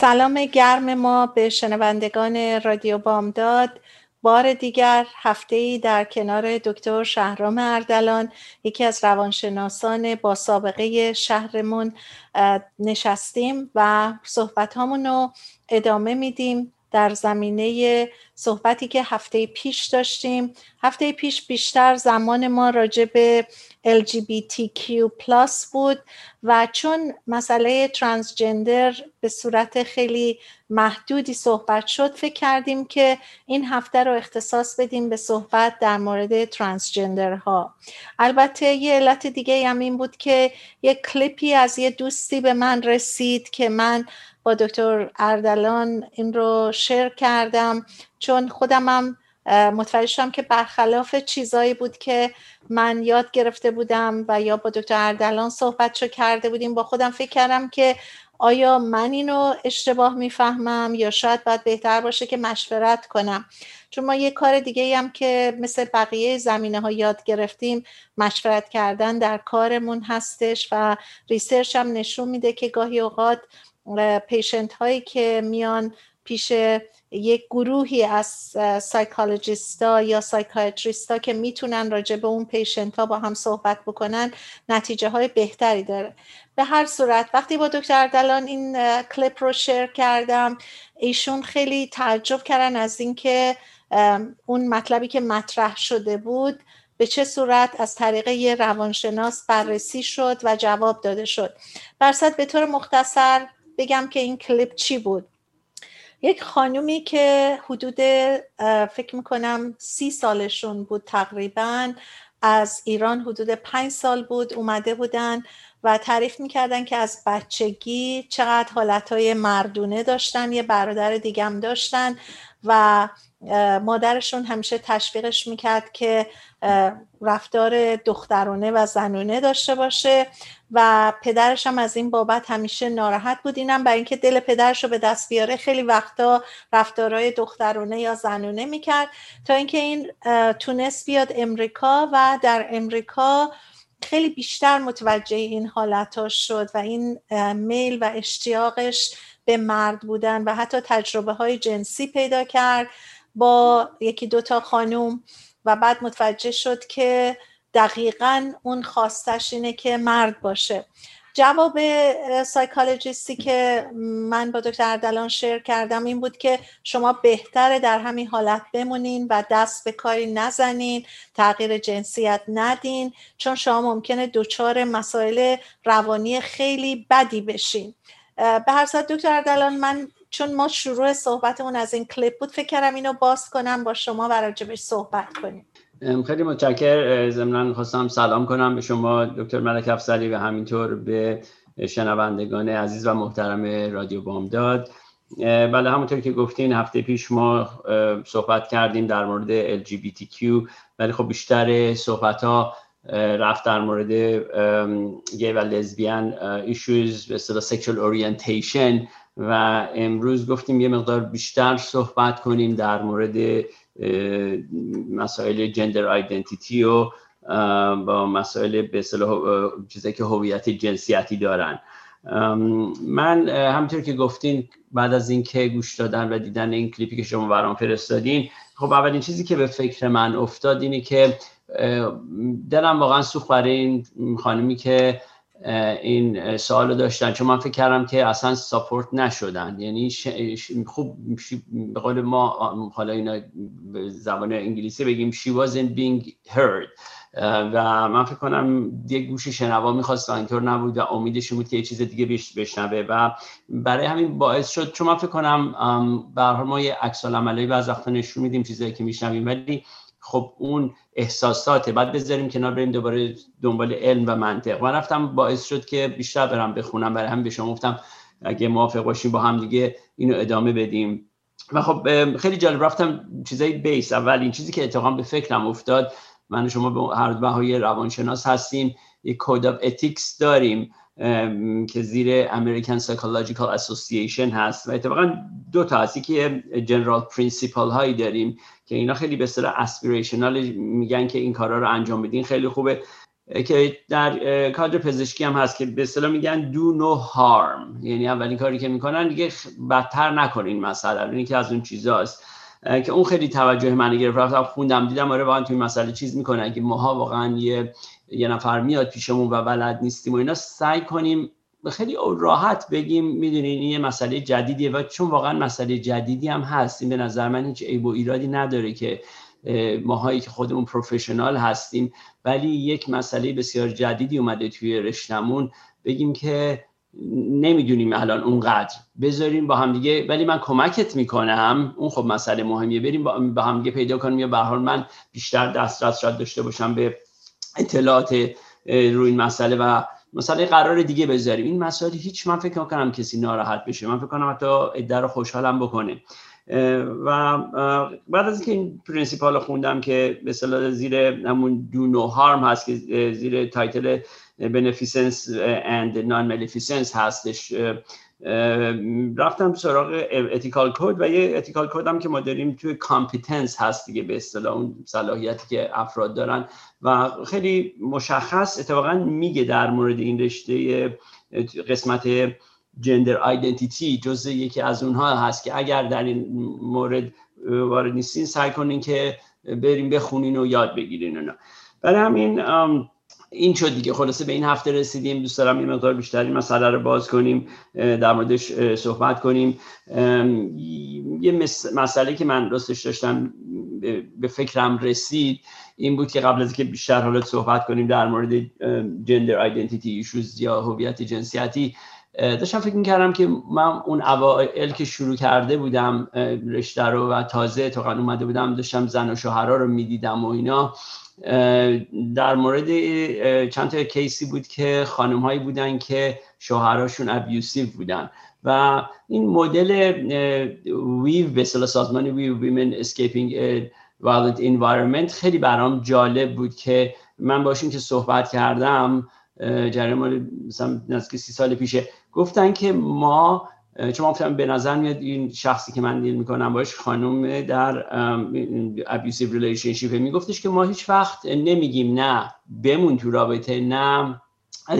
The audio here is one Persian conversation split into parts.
سلام گرم ما به شنوندگان رادیو بامداد. بار دیگر هفته ای در کنار دکتر شهرام اردلان یکی از روانشناسان با سابقه شهرمون نشستیم و صحبت رو ادامه میدیم. در زمینه صحبتی که هفته پیش داشتیم. هفته پیش بیشتر زمان ما راجع به LGBTQ بود و چون مسئله ترانسجندر به صورت خیلی محدودی صحبت شد فکر کردیم که این هفته رو اختصاص بدیم به صحبت در مورد ترانسجندرها البته یه علت دیگه هم این بود که یک کلیپی از یه دوستی به من رسید که من با دکتر اردلان این رو شیر کردم. چون خودمم متوجه شدم که برخلاف چیزایی بود که من یاد گرفته بودم و یا با دکتر اردلان صحبت شو کرده بودیم با خودم فکر کردم که آیا من اینو اشتباه می‌فهمم یا شاید باید بهتر باشه که مشورت کنم. چون ما یه کار دیگه هم که مثل بقیه زمینه ها یاد گرفتیم مشورت کردن در کارمون هستش و research هم نشون میده که گاهی اوقات patient هایی که میان پیش یک گروهی از سایکالوجیستا یا سایکایتریستا که می‌تونن راجع به اون پیشنت ها با هم صحبت بکنن نتیجه های بهتری داره. به هر صورت وقتی با دکتر دلان این کلیپ رو شیر کردم ایشون خیلی تعجب کردن از اینکه اون مطلبی که مطرح شده بود به چه صورت از طریق یه روانشناس بررسی شد و جواب داده شد. برصد به طور مختصر بگم که این کلیپ چی بود. یک خانومی که حدود فکر می‌کنم سی سالشون بود تقریبا از ایران حدود پنج سال بود اومده بودن و تعریف می‌کردن که از بچگی چقدر حالتهای مردونه داشتن یه برادر دیگم داشتن و مادرشون همیشه تشویقش می‌کرد که رفتار دخترانه و زنونه داشته باشه و پدرش هم از این بابت همیشه ناراحت بود. اینم برای اینکه دل پدرش رو به دست بیاره خیلی وقتا رفتارهای دخترانه یا زنونه می‌کرد تا اینکه این تونست بیاد امریکا و در امریکا خیلی بیشتر متوجه این حالت شد و این میل و اشتیاقش به مرد بودن و حتی تجربه های جنسی پیدا کرد. با یکی دوتا خانوم و بعد متوجه شد که دقیقا اون خواستش اینه که مرد باشه. جواب سایکالوجیستی که من با دکتر اردلان شیر کردم این بود که شما بهتره در همین حالت بمونین و دست به کاری نزنین تغییر جنسیت ندین چون شما ممکنه دچار مسائل روانی خیلی بدی بشین. به هر صورت دکتر اردلان من چون ما شروع صحبتمون از این کلیپ بود فکر کردم اینو باز کنم با شما و راجبش صحبت کنیم. خیلی متشکر. ضمنا خواستم سلام کنم به شما دکتر ملک افسری و همینطور به شنوندگان عزیز و محترم رادیو بامداد. بله همونطور که گفتین هفته پیش ما صحبت کردیم در مورد LGBTQ ولی خب بیشتر صحبت ها رفت در مورد گی و لزبیان ایشوز به اصطلاح اورینتیشن و امروز گفتیم یه مقدار بیشتر صحبت کنیم در مورد مسائل جندر آیدنتیتی و با مسائل به اصطلاح چیزایی که هویت جنسیتی دارن. من همینطور که گفتین بعد از اینکه گوش دادن و دیدن این کلیپی که شما برام فرستادین خب اولین چیزی که به فکر من افتاد اینه که دلم واقعا سوخت برای این خانمی که این سوال داشتن. چون من فکر کردم که اصلا ساپورت نشدن. یعنی خوب به قول ما حالا اینا زبان انگلیسی بگیم she wasn't being heard. و من فکر کنم یه گوش شنوا می‌خواست و اینطور نبود و امیدش بود که یه چیز دیگه بشنوه. و برای همین باعث شد چون من فکر کنم به ما یه عکس العملی بعض وقتا نشون میدیم چیزایی که میشنویم. ولی خب اون احساساته. بعد بذاریم کنار بریم دوباره دنبال علم و منطق. من رفتم باعث شد که بیشتر برم بخونم. برای هم به شما گفتم اگه موافق باشیم با هم دیگه اینو ادامه بدیم. و خب خیلی جالب. رفتم چیزای base. اول این چیزی که اتفاقا به فکرم افتاد من شما به هر دو روانشناس هستیم. یک code of ethics داریم. که زیر American Psychological Association هست. و اتفاقا دو تا هستی که general principle هایی داریم که اینا خیلی به اصطلاح aspirational میگن که این کارا رو انجام بدین. خیلی خوبه. که در کادر پزشکی هم هست که به اصطلاح میگن do no harm. یعنی اولین کاری که می‌کنن دیگه بدتر نکنین مثلا این که از اون چیزاست که اون خیلی توجه من گرفت. رفتم خوندم دیدم آره واقعا توی مسئله چیز می‌کنه اگه ماها واقعا یه یه نفر میاد پیشمون و بلد نیستیم و اینا سعی کنیم خیلی راحت بگیم می‌دونین این یه مسئله جدیدیه و چون واقعا مسئله جدیدی هم هست این به نظر من هیچ عیب و ایرادی نداره که ماهایی که خودمون پروفشنال هستیم ولی یک مسئله بسیار جدیدی اومده توی رشتمون بگیم که نمی‌دونیم الان اونقدر. بذاریم با هم دیگه ولی من کمکت می‌کنم اون خب مسئله مهمیه بریم با هم دیگه پیدا کنیم یا به حال من بیشتر دسترس شاید داشته باشم به اطلاعات روی این مسئله و مسئله قرار دیگه بذاریم. این مسئله هیچ من فکر کنم کسی ناراحت بشه. من فکر کنم حتی ادعا رو خوشحالم بکنه. و بعد از اینکه این پرینسیپال خوندم که به زیر همون دو نو هارم هست که زیر title beneficence and non-maleficence هستش. رفتم سراغ ethical code و یه ethical code هم که ما داریم توی competence هست دیگه به اصطلاح اون صلاحیتی که افراد دارن و خیلی مشخص اتفاقا میگه در مورد این رشته قسمت gender identity جزء یکی از اونها هست که اگر در این مورد وارد نیستین سعی کنین که بریم بخونین و یاد بگیرین اونا برای همین این شد دیگه. خلاصه به این هفته رسیدیم. دوست دارم یه مقدار بیشتر این مسئله رو باز کنیم در موردش صحبت کنیم. یه مسئله که من راستش داشتم به فکرم رسید این بود که قبل از که بیشتر حالت صحبت کنیم در مورد جندر آیدنتیتی ایشوز یا هویت جنسیتی داشتم فکر می‌کردم که من اون اوائل که شروع کرده بودم رشته رو و تازه تو اومده بودم داشتم زن و شوهرها رو می‌دیدم و اینا. در مورد چند تا case ی بود که خانم هایی بودن که شوهراشون abusive بودن. و این مدل WEAVE به سازمان WEAVE women escaping violent environment خیلی برام جالب بود که من باشون که صحبت کردم جریان مثلا نزدیک سی سال پیشه گفتن که ما چون گفتم به نظر میاد این شخصی که من deal می‌کنم باش خانم در abusive relationship میگفتش که ما هیچ وقت نمیگیم نه بمون تو رابطه نه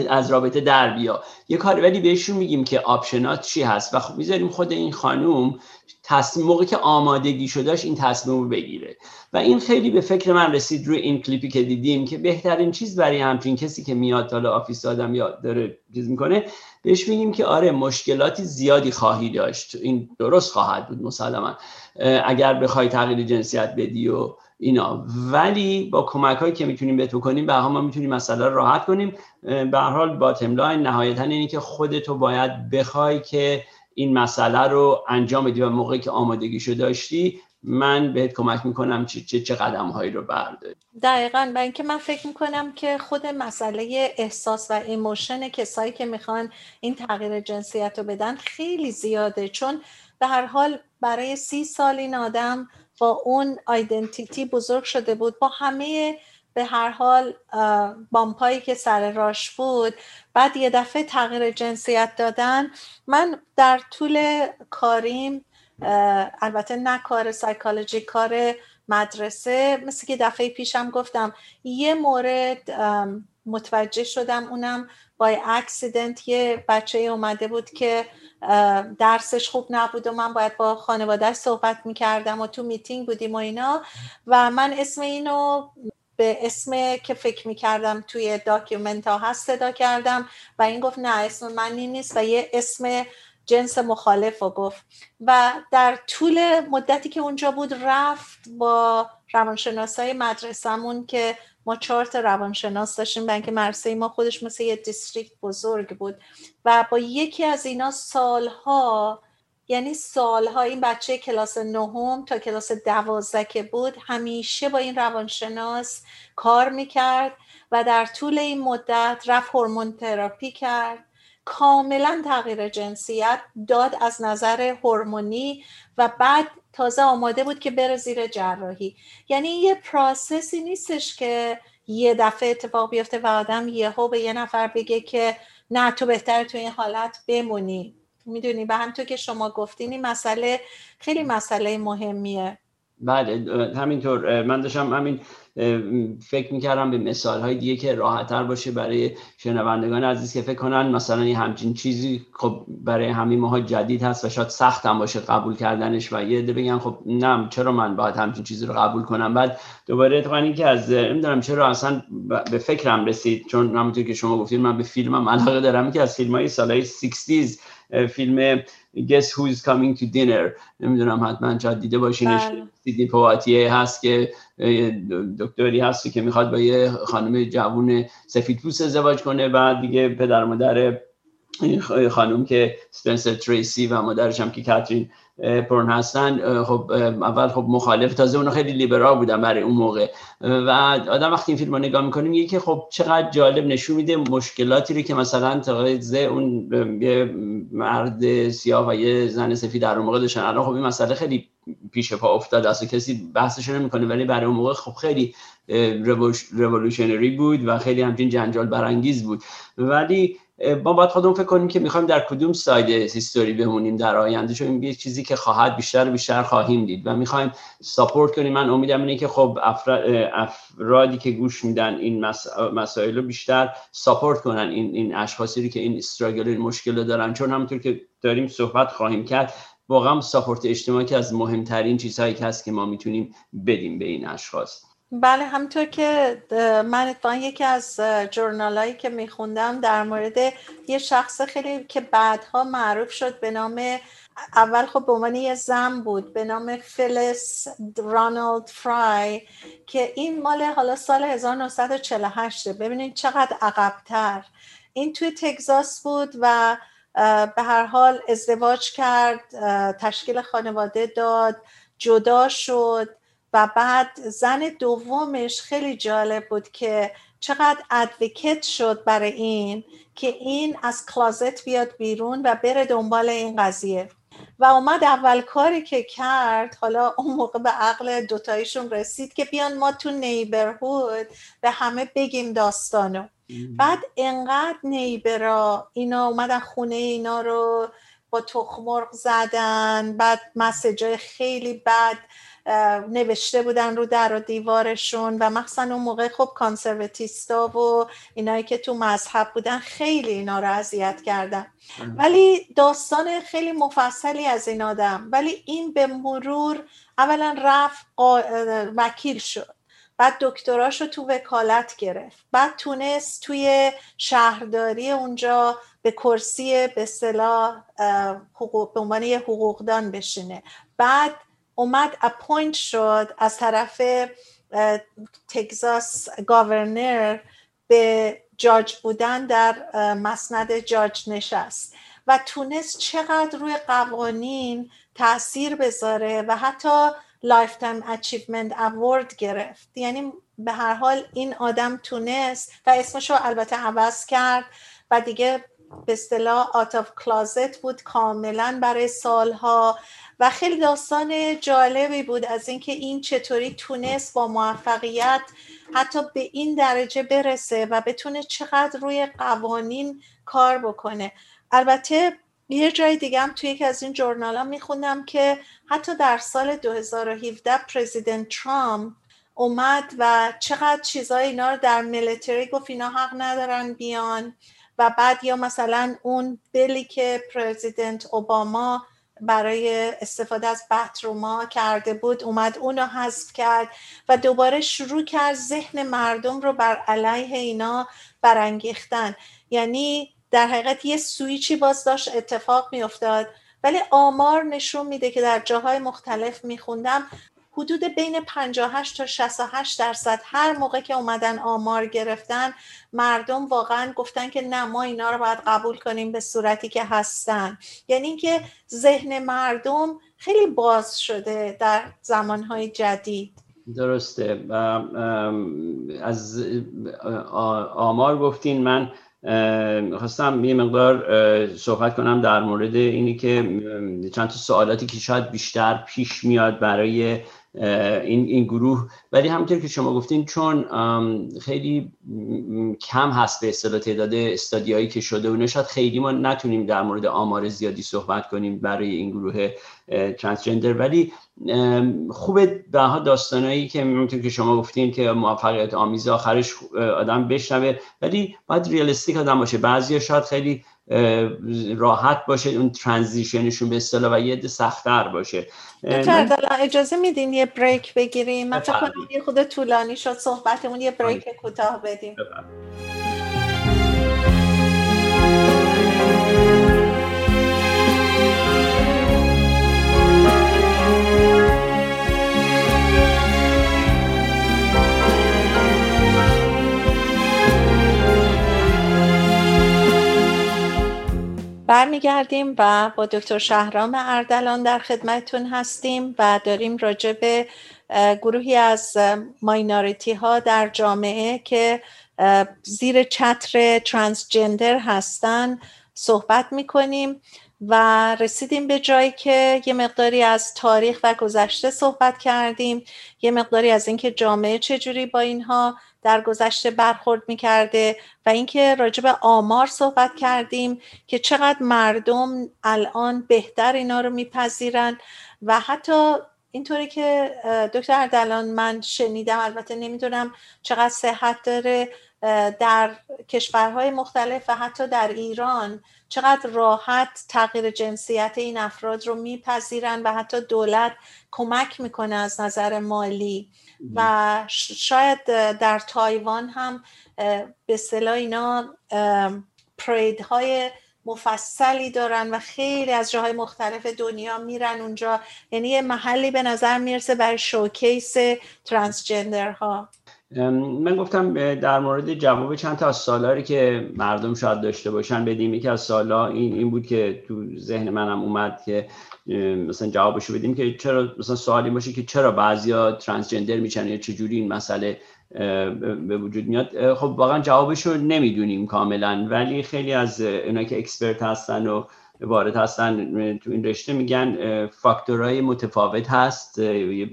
از رابطه در بیا. یه کار ولی بهشون میگیم که option ات چی هست؟ و خب می‌ذاریم خود این خانوم تصمیم موقعی که آمادگی شدهش این تصمیم رو بگیره. و این خیلی به فکر من رسید روی این کلیپی که دیدیم که بهترین چیز برای همچین کسی که میاد حالا office آدم یا داره چیز می‌کنه بهش میگیم که آره مشکلاتی زیادی خواهی داشت. این درست خواهد بود مسلما. اگر بخوای تغییر جنسیت بدی و اینا. ولی با کمک هایی که می‌تونیم بهت بکنیم به ما می‌تونیم مسئله رو راحت کنیم. به هر حال bottom line نهایتا اینی که خودتو باید بخوای که این مسئله رو انجام بدی و موقعی که آمادگیشو داشتی من بهت کمک می‌کنم چه چه, چه قدم هایی رو برداری. دقیقا. و اینکه من فکر می‌کنم که خود مسئله احساس و emotion کسایی که می‌خوان این تغییر جنسیت رو بدن خیلی زیاده. چون به هر حال برای سی سال این آدم با اون آیدنتیتی بزرگ شده بود. با همه به هر حال بامپایی که سر راش بود. بعد یه دفعه تغییر جنسیت دادن. من در طول کاریم البته نه کار سایکالوجی کار مدرسه. مثل که دفعه پیشم گفتم یه مورد متوجه شدم. اونم با accident یه بچه اومده بود که درسش خوب نبود و من باید با خانوادهش صحبت می‌کردم و تو میتینگ بودیم و اینا. و من اسم اینو به اسم که فکر می‌کردم توی document ها هست صدا کردم و این گفت نه اسم من این نیست و یه اسم جنس مخالف رو گفت. و در طول مدتی که اونجا بود رفت با روانشناسای مدرسهمون که ما چهار روانشناس داشتیم. بنک مرسه ما خودش مثل یه دیستریکت بزرگ بود و با یکی از اینا سالها یعنی سالها این بچه کلاس نهم تا کلاس دوازده که بود همیشه با این روانشناس کار می‌کرد و در طول این مدت رفت هورمون تراپی کرد. کاملا تغییر جنسیت داد از نظر هورمونی و بعد تازه آماده بود که بره زیر جراحی. یعنی یه پراسسی نیستش که یه دفعه اتفاق بیفته و آدم یهو به یه نفر بگه که نه تو بهتر تو این حالت بمونی. می‌دونی؟ به همطور که شما گفتین این مسئله خیلی مسئله مهمیه. بله همینطور. من داشتم همین فکر می‌کردم به مثال های دیگه که راحتتر باشه برای شنوندگان عزیز که فکر کنن. مثلا یه همچین چیزی خب برای همین ماها جدید هست و شاید سخت هم باشه قبول کردنش و یه عده بگن خب نه چرا من باید همچین چیزی رو قبول کنم؟ بعد دوباره اتفاقا که از نمی‌دونم چرا اصلا به فکرم رسید. چون همونطور که شما گفتید من به فیلمم علاقه دارم. که از فیلم های سالهای 60 فیلم Guess Who's Coming to Dinner نمی‌دونم حتما شاید دیده باشینش بله. سیدنی پواتیه هست که دکتری هستی که می‌خواد با یه خانم جوون سفید پوست ازدواج کنه بعد دیگه پدر مادر خانم که سپنسر تریسی و مادرش هم که کاترین پرن هستن خب اول خب مخالف تازه اونها خیلی لیبرال بودن برای اون موقع. و آدم وقتی این فیلم رو نگاه می‌کنه میگه که خب چقدر جالب نشون میده مشکلاتی رو که مثلا تقاضی اون یه مرد سیاه و یه زن سفید در اون موقع داشتن. الان خب این مسئله خیلی پیش پا افتاد اصلا کسی بحثش نمی‌کنه ولی برای اون موقع خب خیلی رولوشنری بود و خیلی همچین جنجال برانگیز بود. ولی ما باید خودمون فکر کنیم که می‌خوایم در کدوم side history بمونیم در آینده چون یه چیزی که خواهد بیشتر و بیشتر خواهیم دید و می‌خوایم support کنیم. من امیدم اینه که خب افرادی که گوش میدن این مسائل رو بیشتر support کنن این این اشخاصی که این struggle این مشکل رو دارن. چون همونطور که داریم صحبت خواهیم کرد واقعا support اجتماعی از مهمترین چیزهایی که هست که ما می‌تونیم بدیم به این اشخاص. بله همطور که من اتفاقا یکی از جورنال که میخوندم در مورد یه شخص خیلی که بعدها معروف شد به نام اول خب به عنوان یه زن بود به نام فیلیس رانالد فرای که این مال حالا سال 1948 ببینید چقدر عقبتر. این توی تگزاس بود و به هر حال ازدواج کرد تشکیل خانواده داد جدا شد. و بعد زن دومش خیلی جالب بود که چقدر ادوکت شد برای این که این از کلازت بیاد بیرون و بره دنبال این قضیه. و اومد اول کاری که کرد حالا اون موقع به عقل دوتایشون رسید که بیان ما تو نیبرهود به همه بگیم داستانو. بعد انقدر نیبرا اینا اومدن خونه اینا رو با تخمرغ زدن بعد مسجای خیلی بد نوشته بودن رو در و دیوارشون و مخصوصا اون موقع خب کانسرواتیستا و اینایی که تو مذهب بودن خیلی اینا رو اذیت کردن. ولی داستان خیلی مفصلی از این آدم. ولی این به مرور اولا رفت وکیل شد. بعد دکتراش رو تو وکالت گرفت. بعد تونست توی شهرداری اونجا به کرسی به اصطلاح حقوق به عنوان یه حقوقدان بشینه. بعد اومد appoint شد از طرف تگزاس governor به جاج بودن در مسند جاج نشست و تونست چقدر روی قوانین تاثیر بذاره و حتی lifetime achievement award گرفت. یعنی به هر حال این آدم تونست و اسمش رو البته عوض کرد و دیگه به اصطلاح آت آف کلازت بود کاملا برای سالها. و خیلی داستان جالبی بود از اینکه این چطوری تونست با موفقیت حتی به این درجه برسه و بتونه چقدر روی قوانین کار بکنه. البته یه جای دیگه هم توی یکی از این جورنال ها میخوندم که حتی در سال 2017 پرزیدنت ترامپ اومد و چقدر چیزای اینا رو در ملیتری گفت اینا حق ندارن بیان. و بعد یا مثلا اون بلی که پرزیدنت اوباما برای استفاده از بطروما کرده بود اومد اونو حذف کرد و دوباره شروع کرد ذهن مردم رو بر علیه اینا برانگیختن. یعنی در حقیقت یه سویچی باز داشت اتفاق میافتاد. ولی آمار نشون میده که در جاهای مختلف میخوندم حدود بین 58 تا 68 درصد هر موقع که اومدن آمار گرفتن مردم واقعا گفتن که نه ما اینا رو باید قبول کنیم به صورتی که هستن. یعنی اینکه ذهن مردم خیلی باز شده در زمانهای جدید. درسته. از آمار گفتین. من خواستم یه مقدار صحبت کنم در مورد اینی که چند تا سوالاتی که شاید بیشتر پیش میاد برای این, این گروه. ولی همونطور که شما گفتین چون خیلی کم هست به اصطلاح تعداد استادیایی که شده و نشاد خیلی ما نتونیم در مورد آمار زیادی صحبت کنیم برای این گروه ترانسجندر ولی خوبه به داستانایی که همونطور که شما گفتین که موفقیت آمیز آخرش آدم بشنوه. ولی باید ریالستیک آدم باشه. بعضی شاید خیلی راحت باشه اون ترانزیشنشون به اصطلاح و یه سختتر باشه. اجازه میدین یه بریک بگیریم؟ من فکر یه خود طولانی شد صحبتمون یه بریک کوتاه بدیم. برمیگردیم و با دکتر شهرام اردلان در خدمتتون هستیم و داریم راجع به گروهی از مایناریتی ها در جامعه که زیر چتر ترانسجندر هستن صحبت می‌کنیم و رسیدیم به جایی که یه مقداری از تاریخ و گذشته صحبت کردیم یه مقداری از اینکه جامعه چجوری با اینها در گذشته برخورد می‌کرده و اینکه راجع به آمار صحبت کردیم که چقدر مردم الان بهتر اینا رو میپذیرن و حتی اینطوری که دکتر اردلان من شنیدم البته نمی‌دونم چقدر صحت داره در کشورهای مختلف و حتی در ایران چقدر راحت تغییر جنسیت این افراد رو میپذیرن و حتی دولت کمک می‌کنه از نظر مالی. و شاید در تایوان هم به صلاح اینا پرید های مفصلی دارن و خیلی از جاهای مختلف دنیا میرن اونجا. یعنی یه محلی به نظر می‌رسه برای شوکیس ترانسجندر ها من گفتم در مورد جواب چند تا از سالاری که مردم شاید داشته باشن بدیم یکی از سالا این, این بود که تو ذهن منم اومد که مثلا جوابشو بدیم که چرا مثلا سوالی باشه که چرا بعضیا transgender میشن یا چجوری این مسئله به وجود میاد. خب واقعا جوابش رو نمی‌دونیم کاملا ولی خیلی از اینا که expert هستن و وارد هستن تو این رشته میگن فاکتورهای متفاوت هست.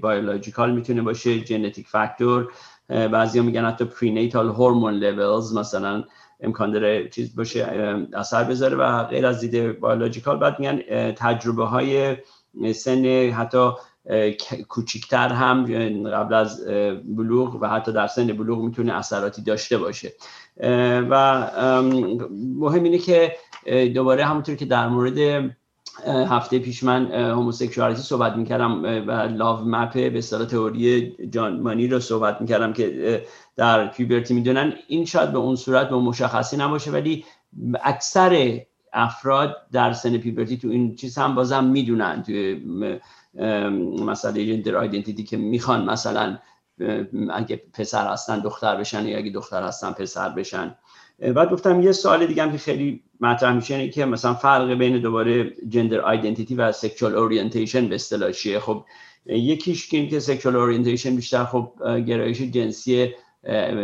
biological می‌تونه باشه genetic factor بعضیا میگن حتی prenatal hormone levels مثلا امکان داره چیز باشه اثر بذاره و غیر از دید بیولوژیکال بعد میگن تجربه های سن حتی کوچیکتر هم قبل از بلوغ و حتی در سن بلوغ می‌تونه اثراتی داشته باشه. و مهم اینه که دوباره همونطور که در مورد هفته پیش من هوموسکشوالیتی صحبت می‌کردم و لاو مپ به اصطلاح تئوری جان مانی رو صحبت می‌کردم که در puberty می‌دونن. این شاید به اون صورت به مشخصی نباشه ولی اکثر افراد در سن puberty تو این چیز هم بازم می‌دونن. تو مسئله gender identity که می‌خوان مثلا اگه پسر هستن دختر بشن یا اگه دختر هستن پسر بشن. بعد گفتم یه سوال دیگه هم که خیلی مطرح میشه اینه که مثلا فرق بین دوباره gender identity و sexual orientation به اصطلاح چیه؟ خب یکیش که اینکه sexual orientation بیشتر خب گرایش جنسی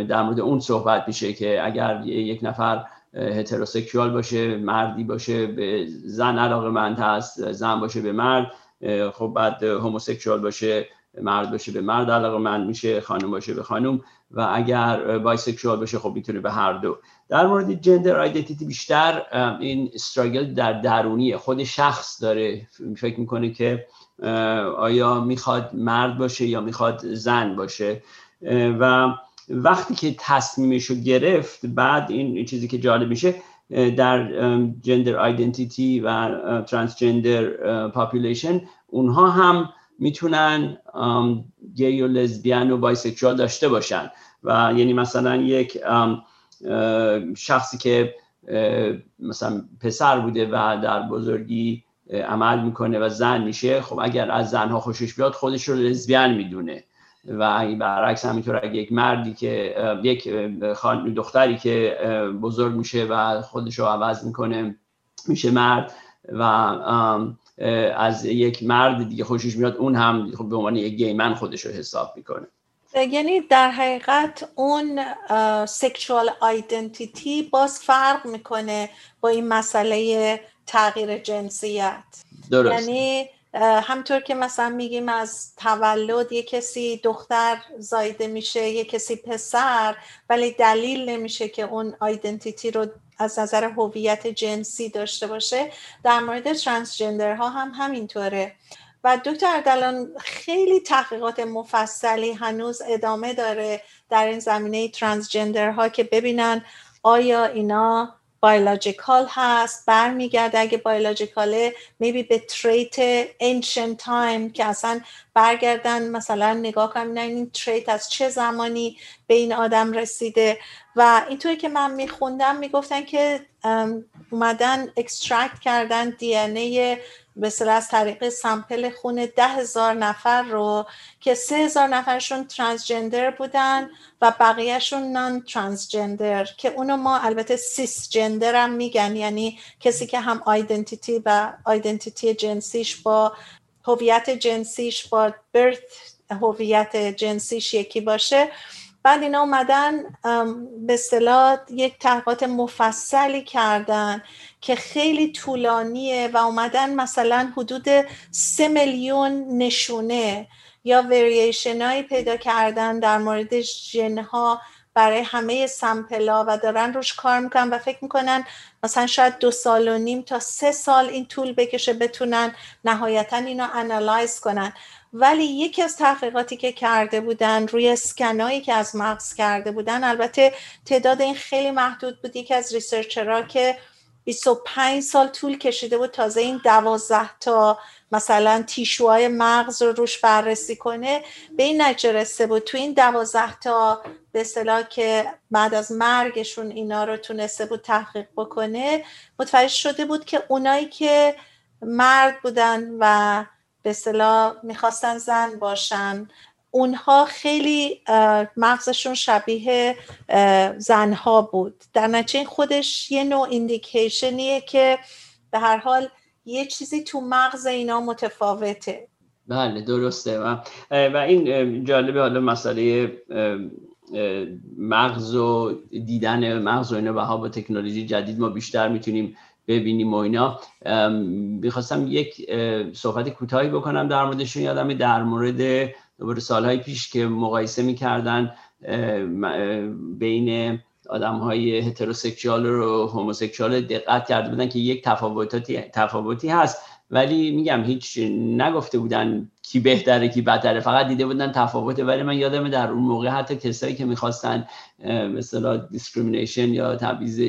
در مورد اون صحبت میشه که اگر یک نفر heterosexual باشه مردی باشه به زن علاقه مند هست زن باشه به مرد خب بعد homosexual باشه مرد باشه به مرد علاقه مند میشه خانم باشه به خانم و اگر bisexual باشه خب می‌تونه به هر دو. در مورد gender identity بیشتر این struggle در درونی خود شخص داره فکر می‌کنه که آیا می‌خواد مرد باشه یا می‌خواد زن باشه. و وقتی که تصمیمش رو گرفت بعد این چیزی که جالب میشه در gender identity و transgender population اونها هم می‌تونن گی و لزبیان و bisexual داشته باشن. و یعنی مثلا یک شخصی که مثلا پسر بوده و در بزرگی عمل می‌کنه و زن میشه خب اگر از زنها خوشش بیاد خودش رو لزبیان می‌دونه. و برعکس همینطور اگه یک مردی که یک دختری که بزرگ میشه و خودش رو عوض می‌کنه میشه مرد و از یک مرد دیگه خوشش میاد اون هم خب به عنوان یک گیمن خودش رو حساب می‌کنه. یعنی در حقیقت اون سکشوال آیدنتیتی باز فرق می‌کنه با این مسئله تغییر جنسیت. درست. یعنی همطور که مثلا میگیم از تولد یه کسی دختر زایده میشه یه کسی پسر ولی دلیل نمیشه که اون آیدنتیتی رو از نظر هویت جنسی داشته باشه. در مورد ترانسجندرها هم همینطوره. و دکتر اردلان خیلی تحقیقات مفصلی هنوز ادامه داره در این زمینه ترانسجندرها که ببینن آیا اینا بایولوژیکال هست برمیگرده. اگه بایولوژیکاله میبی به تریت ancient تایم که اصلا برگردن مثلا نگاه کنم این تریت از چه زمانی؟ به این آدم رسیده. و اینطوری که من میخوندم می‌گفتن که اومدن اکسترکت کردن دی ای مثل از طریق سمپل خون ده هزار نفر رو که سه هزار نفرشون ترانسجندر بودن و بقیهشون نان ترانسجندر که اونو ما البته سیس جندر هم میگن یعنی کسی که هم آیدنتیتی و آیدنتیتی جنسیش با هویت جنسیش با برث هویت جنسیش یکی باشه. بعد اینا اومدن به اصطلاح یک تحقیقات مفصلی کردن که خیلی طولانیه و اومدن مثلا حدود سه میلیون نشونه یا ورییشن هایی پیدا کردن در مورد ژنها برای همه sample ا و دارن روش کار می‌کنن و فکر می‌کنن مثلا شاید دو سال و نیم تا سه سال این طول بکشه بتونن نهایتا اینو analyze کنن. ولی یکی از تحقیقاتی که کرده بودن روی اسکنایی که از مغز کرده بودن البته تعداد این خیلی محدود بود. یکی از researcher ها که 25 سال طول کشیده بود تازه این دوازده تا مثلا تیشوهای مغز رو روش بررسی کنه به این نتیجه بود. تو این دوازده تا به اصطلاح که بعد از مرگشون اینا رو تونسته بود تحقیق بکنه متوجه شده بود که اونایی که مرد بودن و به اصطلاح می‌خواستن زن باشن. اونها خیلی مغزشون شبیه زنها بود. در نتیجه خودش یه نوع ایندیکیشنیه که به هر حال یه چیزی تو مغز اینا متفاوته. بله درسته. و, و این جالبه حالا مسئله مغز و دیدن مغز و اینا و با تکنولوژی جدید ما بیشتر می‌تونیم ببینیم و اینا. می‌خواستم یک صحبت کوتاهی بکنم در موردشون. یادم در مورد دوباره سالهای پیش که مقایسه می‌کردن بین آدم های heterosexual و homosexual دقت کرده بودن که یک تفاوتی, تفاوتی هست. ولی میگم هیچ نگفته بودن کی بهتره کی بدتره. فقط دیده بودن تفاوته. ولی من یادم در اون موقع حتی کسایی که می‌خواستن مثلا discrimination یا تبعیض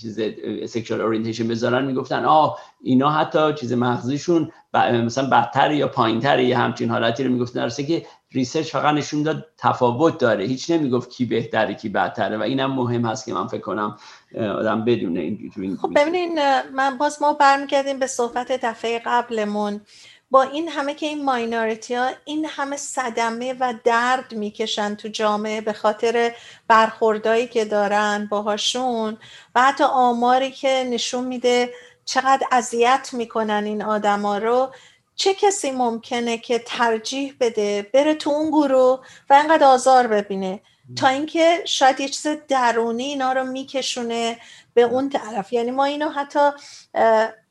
چیز sexual orientation بذارن می‌گفتن آه اینا حتی چیز مغزیشون مثلا بدتر یا پایینتر یا همچین حالتی رو می‌گفتن. درسته که research فقط نشون داد تفاوت داره. هیچ نمی‌گفت کی بهتره کی بدتره و اینم مهم هست که من فکر کنم آدم بدونه این خب ببینین من باز ما برمیگردیم به صحبت دفعه قبلمون. با این همه که این minority ها این همه صدمه و درد می‌کشن تو جامعه به خاطر برخوردایی که دارن باهاشون و حتی آماری که نشون میده چقدر اذیت می‌کنن این آدما رو. چه کسی ممکنه که ترجیح بده بره تو اون گروه و اینقدر آزار ببینه؟ تا اینکه شاید یه چیز درونی اینا رو میکشونه به اون طرف. یعنی ما اینو حتی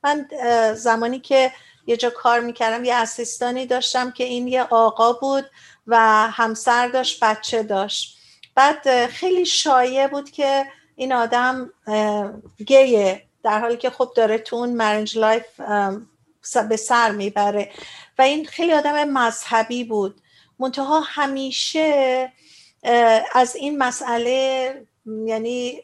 من زمانی که یه جا کار می‌کردم یه assistant ی داشتم که این یه آقا بود و همسر داشت بچه داشت. بعد خیلی شایع بود که این آدم گیه در حالی که خب داره تو اون marriage life به سر می‌بره. و این خیلی آدم مذهبی بود. منتها همیشه از این مسئله یعنی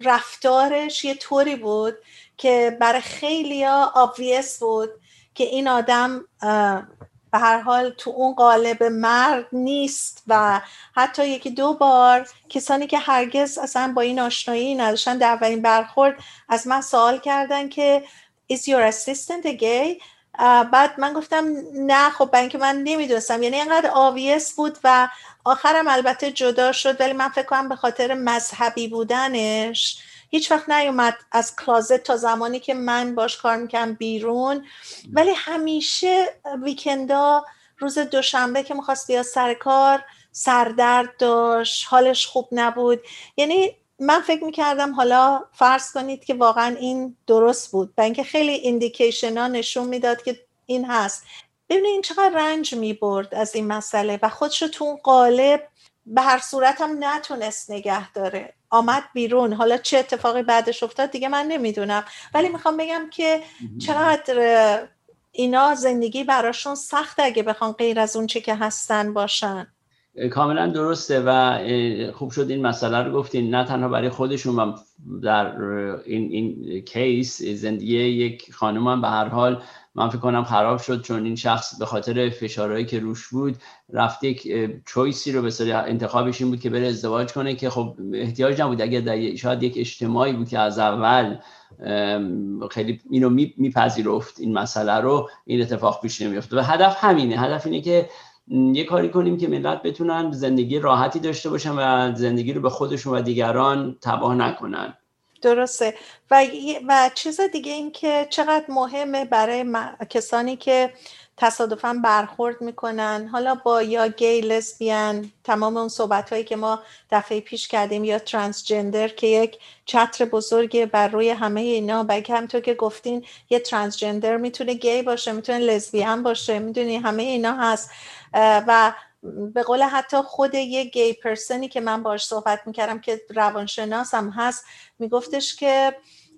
رفتارش یه طوری بود که برای خیلی ها آبویس بود که این آدم به هر حال تو اون قالب مرد نیست و حتی یکی دو بار کسانی که هرگز اصلا با این آشنایی نداشتن در اولین برخورد از من سوال کردن که is your assistant a gay? بعد من گفتم نه خب با اینکه من نمی‌دونستم. یعنی اینقدر آویس بود و آخرم البته جدا شد ولی من فکر کنم به خاطر مذهبی بودنش. هیچ وقت نیومد از کلازت تا زمانی که من باش کار می‌کنم بیرون. ولی همیشه ویکندا روز دوشنبه که می‌خواست بیاد سر کار سردرد داشت حالش خوب نبود. یعنی من فکر می‌کردم حالا فرض کنید که واقعا این درست بود و اینکه خیلی ایندیکیشن ها نشون می‌داد که این هست. ببینید این چقدر رنج می‌برد از این مسئله و خودش تو اون قالب به هر صورت هم نتونست نگه داره. آمد بیرون. حالا چه اتفاقی بعدش افتاد دیگه من نمی‌دونم. ولی می‌خوام بگم که چقدر اینا زندگی براشون سخت اگه بخوان غیر از اون چه که هستن باشن. کاملا درسته و خوب شد این مسئله رو گفتین. نه تنها برای خودشون و در این, این کیس زندگی یک خانم هم به هر حال من فکر کنم خراب شد چون این شخص به خاطر فشارهایی که روش بود رفت یک چویسی رو به انتخابش این بود که بره ازدواج کنه که خب احتیاج نبود. اگر در شاید یک اجتماعی بود که از اول خیلی اینو میپذیرفت این مسئله رو این اتفاق پیش نمیفته و هدف همینه. هدف اینه که یه کاری کنیم که ملت بتونن زندگی راحتی داشته باشن و زندگی رو به خودشون و دیگران تباه نکنن. درسته. و, و چیز دیگه این که چقدر مهمه برای کسانی که تصادفا برخورد می‌کنن. حالا با یا گی لسبیان تمام اون صحبت هایی که ما دفعه پیش کردیم یا ترانسجندر که یک چتر بزرگی بر روی همه اینا. و همطور که گفتین یه ترانسجندر می‌تونه گی باشه می‌تونه لسبیان باشه می‌دونی همه اینا هست. و به قول حتی خود یه گی پرسنی که من باش صحبت می‌کردم که روانشناسم هست میگفتش که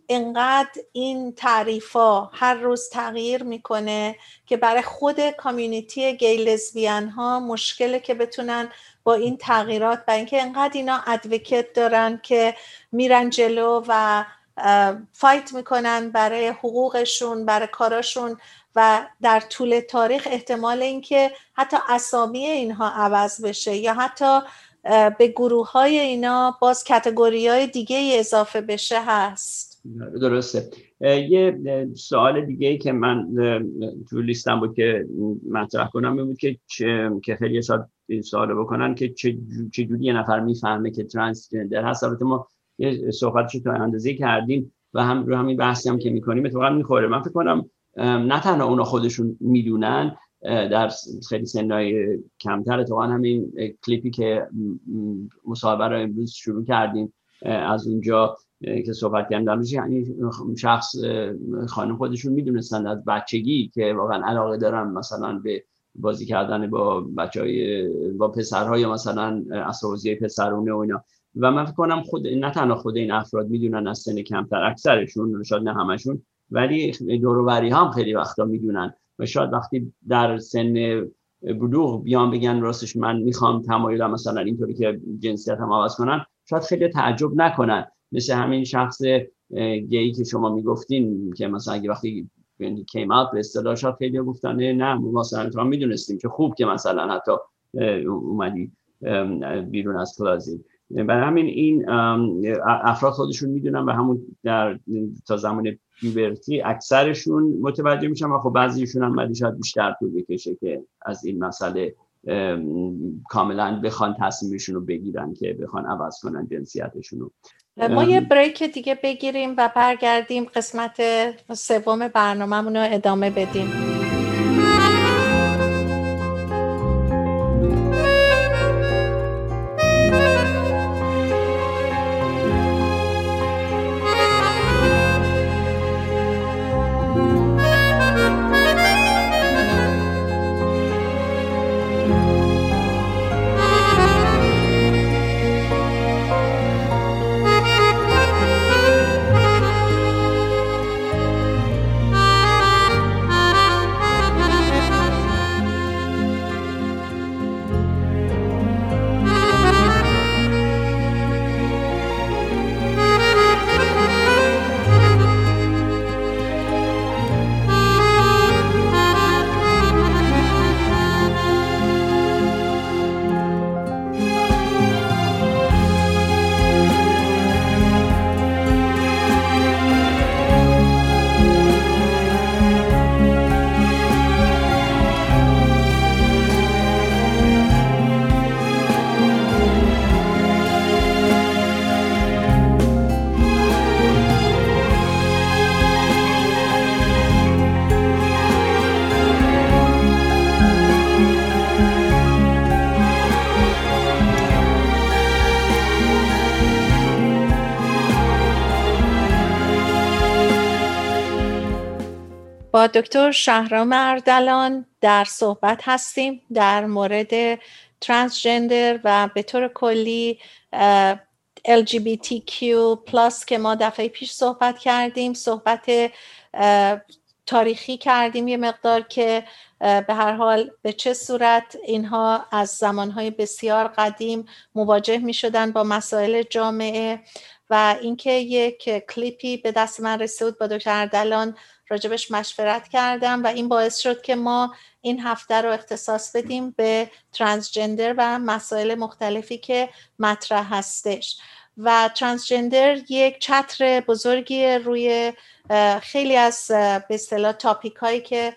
انقدر این تعریف ها هر روز تغییر می‌کنه که برای خود کامیونیتی گی لزبیان ها مشکله که بتونن با این تغییرات و اینکه انقدر اینا ادوکت دارن که میرن جلو و فایت می‌کنن برای حقوقشون برای کاراشون و در طول تاریخ احتمال اینکه حتی اسامی اینها عوض بشه یا حتی به گروه های اینا باز کتگوری های دیگه اضافه بشه هست. درسته. یه سوال دیگه ای که من تو لیستم بود که مطرح کنم بود که که خیلی شاید این سوال بکنن که چجوری یه نفر می‌فهمه که ترانسجندر هست. البته ما یه صحبتش تو اندازه کردیم و هم رو همین بحثی هم که می‌کنیم اتفاقا می‌خوره. من فکر کنم نه تنها اونا خودشون می‌دونن در خیلی سنهای کمتر تو همین کلیپی که مصاحبه رو امروز شروع کردیم از اونجا که صحبت کردن یعنی شخص خانم خودشون می‌دونستند از بچگی که واقعا علاقه دارن مثلا به بازی کردن با بچه های با پسرهای مثلا اسوازی پسرونه و اینا. و من فکر کنم خود نه تنها خود این افراد می‌دونن از سن کمتر اکثرشون شاید نه همشون ولی دوروبری هم خیلی وقتا می‌دونن. و شاید وقتی در سن بلوغ بیان بگن راستش من می‌خوام تمایلم مثلا اینطوری که جنسیت هم عوض کنن شاید خیلی تعجب نکنن. مثل همین شخص گیی که شما می‌گفتین که مثلا اگه وقتی کیم اوت به اصطلاح شاید خیلی گفتن نه ما مثلا می‌دونستیم که خوب که مثلا حتی اومدی بیرون از کلازی. برای همین این افراد خودشون می‌دونن و همون در تا زمان پیوبرتی اکثرشون متوجه میشن و خب بعضیشون هم ولی شاید بیشتر طول بکشه که از این مسئله کاملا بخوان تصمیمشون رو بگیرن که بخوان عوض کنن جنسیتشون رو ما یه بریک دیگه بگیریم و برگردیم قسمت سوم برنامهمون رو ادامه بدیم. دکتر شهرام اردلان در صحبت هستیم در مورد ترانسجندر و به طور کلی LGBTQ که ما دفعه پیش صحبت کردیم صحبت تاریخی کردیم یه مقدار که به هر حال به چه صورت اینها از زمانهای بسیار قدیم مواجه می شدن با مسائل جامعه و اینکه یک کلیپی به دست من رسید با دکتر اردلان راجبش مشورت کردم و این باعث شد که ما این هفته رو اختصاص بدیم به ترانسجندر و مسائل مختلفی که مطرح هستش. و ترانسجندر یک چتر بزرگی روی خیلی از به اصطلاح تاپیک هایی که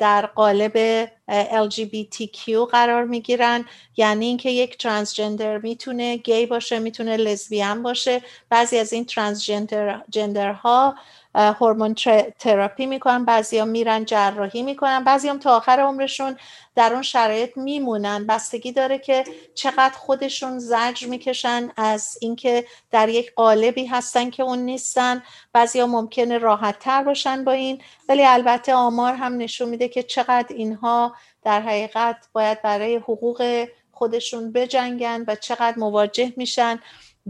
در قالب LGBTQ قرار می‌گیرن. یعنی اینکه یک ترانسجندر می‌تونه گی باشه می‌تونه لزبیان باشه. بعضی از این ترانسجندر ها هورمون تراپی می‌کنن بعضی ها میرن جراحی می‌کنن بعضی هم تا آخر عمرشون در اون شرایط میمونن. بستگی داره که چقدر خودشون زجر می‌کشن از اینکه در یک قالبی هستن که اون نیستن. بعضی ها ممکنه راحت تر باشن با این. ولی البته آمار هم نشون میده که چقدر اینها در حقیقت باید برای حقوق خودشون بجنگن و چقدر مواجه میشن.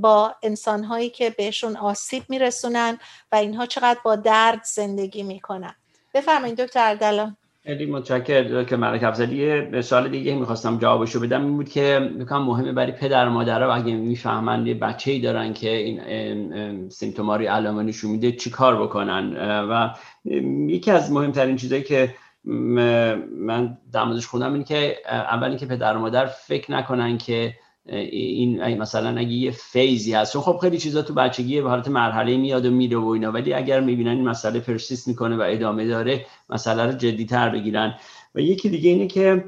با انسانهایی که بهشون آسیب میرسونن و اینها چقدر با درد زندگی می‌کنن. بفرمایید دکتر اردلان خیلی متشکر که ملک افضلی یه سوال دیگه می‌خواستم جوابشو بدم. این بود که می‌کنم مهمه برای پدر و مادرها اگه می‌فهمن یه بچه ای دارن که این سیمتوماری علامه نشون میده چی کار بکنن؟ و یکی از مهمترین چیزایی که من در موردش خوندم این که اولی که پدر مادر فکر نکنن که این مثلا اگه یه فیزی هست. چون خب خیلی چیزا تو بچگی به حالت مرحله میاد و میره و اینا. ولی اگر می‌بینن این مسئله پرسیست می‌کنه و ادامه داره مسئله رو جدی تر بگیرن. و یکی دیگه اینه که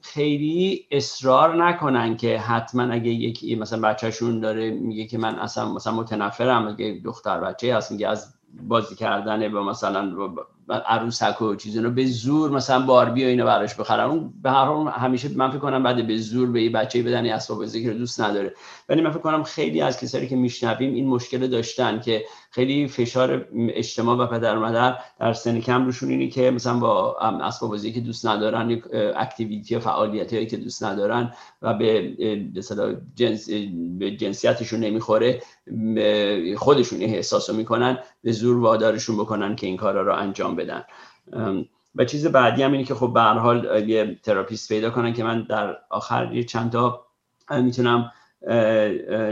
خیلی اصرار نکنن که حتما اگه یکی مثلا بچهشون داره میگه که من اصلا مثلا متنفرم اگه دختر بچه هست میگه از بازی کردن با مثلا عروسک و چیز رو به زور مثلا باربی و اینو براش بخرن. اون به هر حال همیشه من فکر کنم بعد به زور به یه بچه بدن اسباب بازی که دوست نداره. ولی من فکر کنم خیلی از کسایی که میشنویم این مشکل داشتن که خیلی فشار اجتماع و پدر و مادر در سن کم روشون اینه که مثلا با اسباب بازی که دوست ندارن اکتیویتی و فعالیتی که دوست ندارن و به جنس به جنسیتشون نمی‌خوره خودشون احساس رو می‌کنن به زور وادارشون بکنن که این کارا رو انجام بدن. و چیز بعدی هم اینه که خب به حال یه therapist پیدا کنن که من در آخر یه چند تا می‌تونم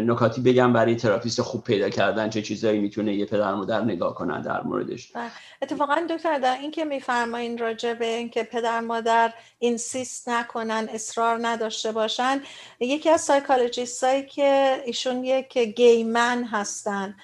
نکاتی بگم برای therapist خوب پیدا کردن چه چیزایی می‌تونه یه پدر مادر نگاه کنن در موردش. بله. اتفاقا دکتر در این که میفرمایین راجع به اینکه پدر مادر اینسیست نکنن اصرار نداشته باشن یکی از سایکولوژیست هایی که ایشون یک گیمن هستن.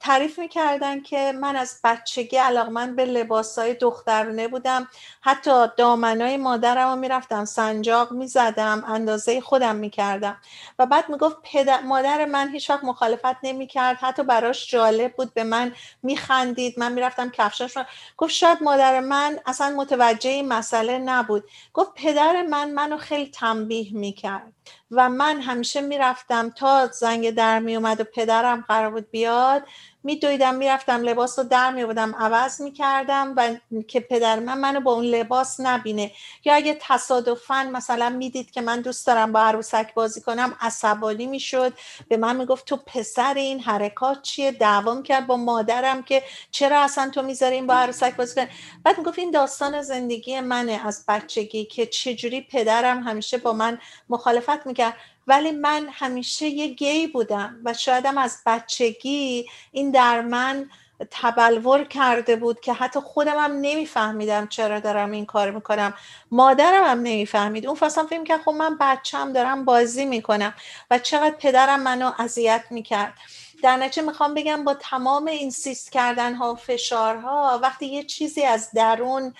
تعریف می‌کردن که من از بچگی علاقمند به لباسای دخترونه بودم. حتی دامنای مادرم رو می‌رفتم سنجاق می‌زدم اندازه خودم می‌کردم. و بعد می‌گفت پدر مادر من هیچ وقت مخالفت نمی‌کرد. حتی براش جالب بود به من میخندید. من می‌رفتم کفشاش گفت شاید مادر من اصلا متوجه این مسئله نبود. گفت پدر من منو خیلی تنبیه می‌کرد. و من همیشه می‌رفتم تا زنگ در می اومد و پدرم قرار بود بیاد. میدویدم می‌رفتم لباس رو در میبودم عوض می‌کردم و که پدر من منو با اون لباس نبینه. یا اگه تصادفا مثلا می‌دید که من دوست دارم با عروسک بازی کنم عصبانی می‌شد. به من می‌گفت تو پسر این حرکات چیه؟ دعوام کرد با مادرم که چرا اصلا تو می‌ذاری با عروسک بازی کنم بعد می‌گفت این داستان زندگی منه از بچگی که چجوری پدرم همیشه با من مخالفت می‌کرد. ولی من همیشه یه گی بودم و شایدم از بچگی این در من تبلور کرده بود که حتی خودم هم نمیفهمیدم چرا دارم این کار می‌کنم. مادرم هم نمی‌فهمید. اون فصلا فکر که خب من بچم دارم بازی می‌کنم و چقدر پدرم منو اذیت می‌کرد. در نتیجه می‌خوام بگم با تمام این سیست کردن ها فشارها وقتی یه چیزی از درون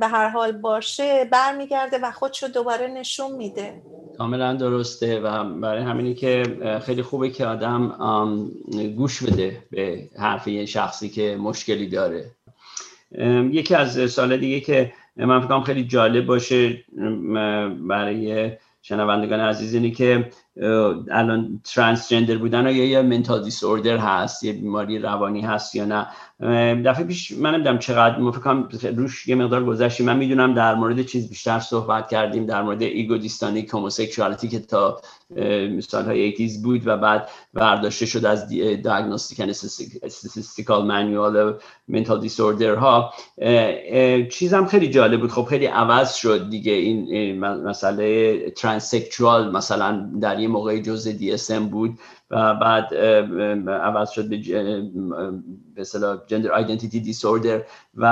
به هر حال باشه برمیگرده و خودشو دوباره نشون میده. کاملا درسته و برای همینی که خیلی خوبه که آدم گوش بده به حرف یه شخصی که مشکلی داره. یکی از سال دیگه که من فکرم خیلی جالب باشه برای شنوندگان عزیز اینه که الان ترانسجندر بودن یا یه منتال دیسوردر هست یه بیماری روانی هست یا نه. دفعه پیش من نمی‌دونم چقدر مفکرم روش یه مقدار گذشتیم من می‌دونم در مورد چیز بیشتر صحبت کردیم در مورد ego-dystonic homosexuality که تا مثال های eighties بود و بعد برداشته شد از diagnostic statistical manual mental disorder ها چیزم خیلی جالب بود. خب خیلی عوض شد دیگه این مسئله transsexual مثلا در یه موقع جزء دی بود و بعد عوض شد به مثلا جندر آیدنتیتی دیسوردر و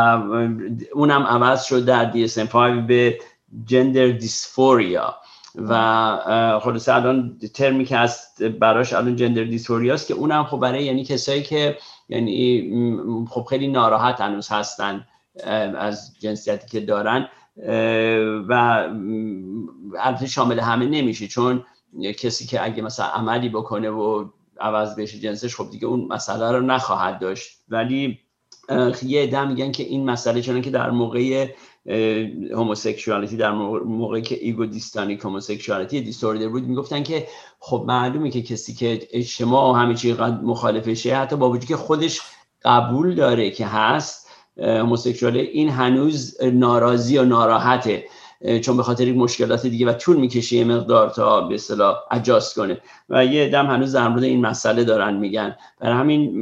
اونم عوض شد در DSM 5 به جندر دیسفوریا و خلاصه الان ترمی که هست براش الان جندر دیسفوریا است که اونم خب برای یعنی کسایی که یعنی خب خیلی ناراحت هنوز هستن از جنسیتی که دارن و البته شامل همه نمیشه چون کسی که اگه مثلا عملی بکنه و عوض بشه جنسش خب دیگه اون مسئله رو نخواهد داشت. ولی یه عده میگن که این مسئله چون که در موقع homosexuality در موقعی که ego-dystonic homosexuality disorder بود می‌گفتن که خب معلومه که کسی که اجتماع و همه چی مخالفشه حتی با وجود که خودش قبول داره که هست homosexual ه این هنوز ناراضی و ناراحته. چون به خاطر این مشکلات دیگه و طول می‌کشه یه مقدار تا به اصطلاح اجاست کنه. و یه دم هنوز در مورد این مسئله دارن میگن. برای همین